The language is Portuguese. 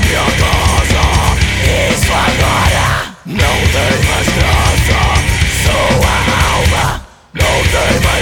minha casa. Isso agora não tem mais graça. Sua alma não tem mais.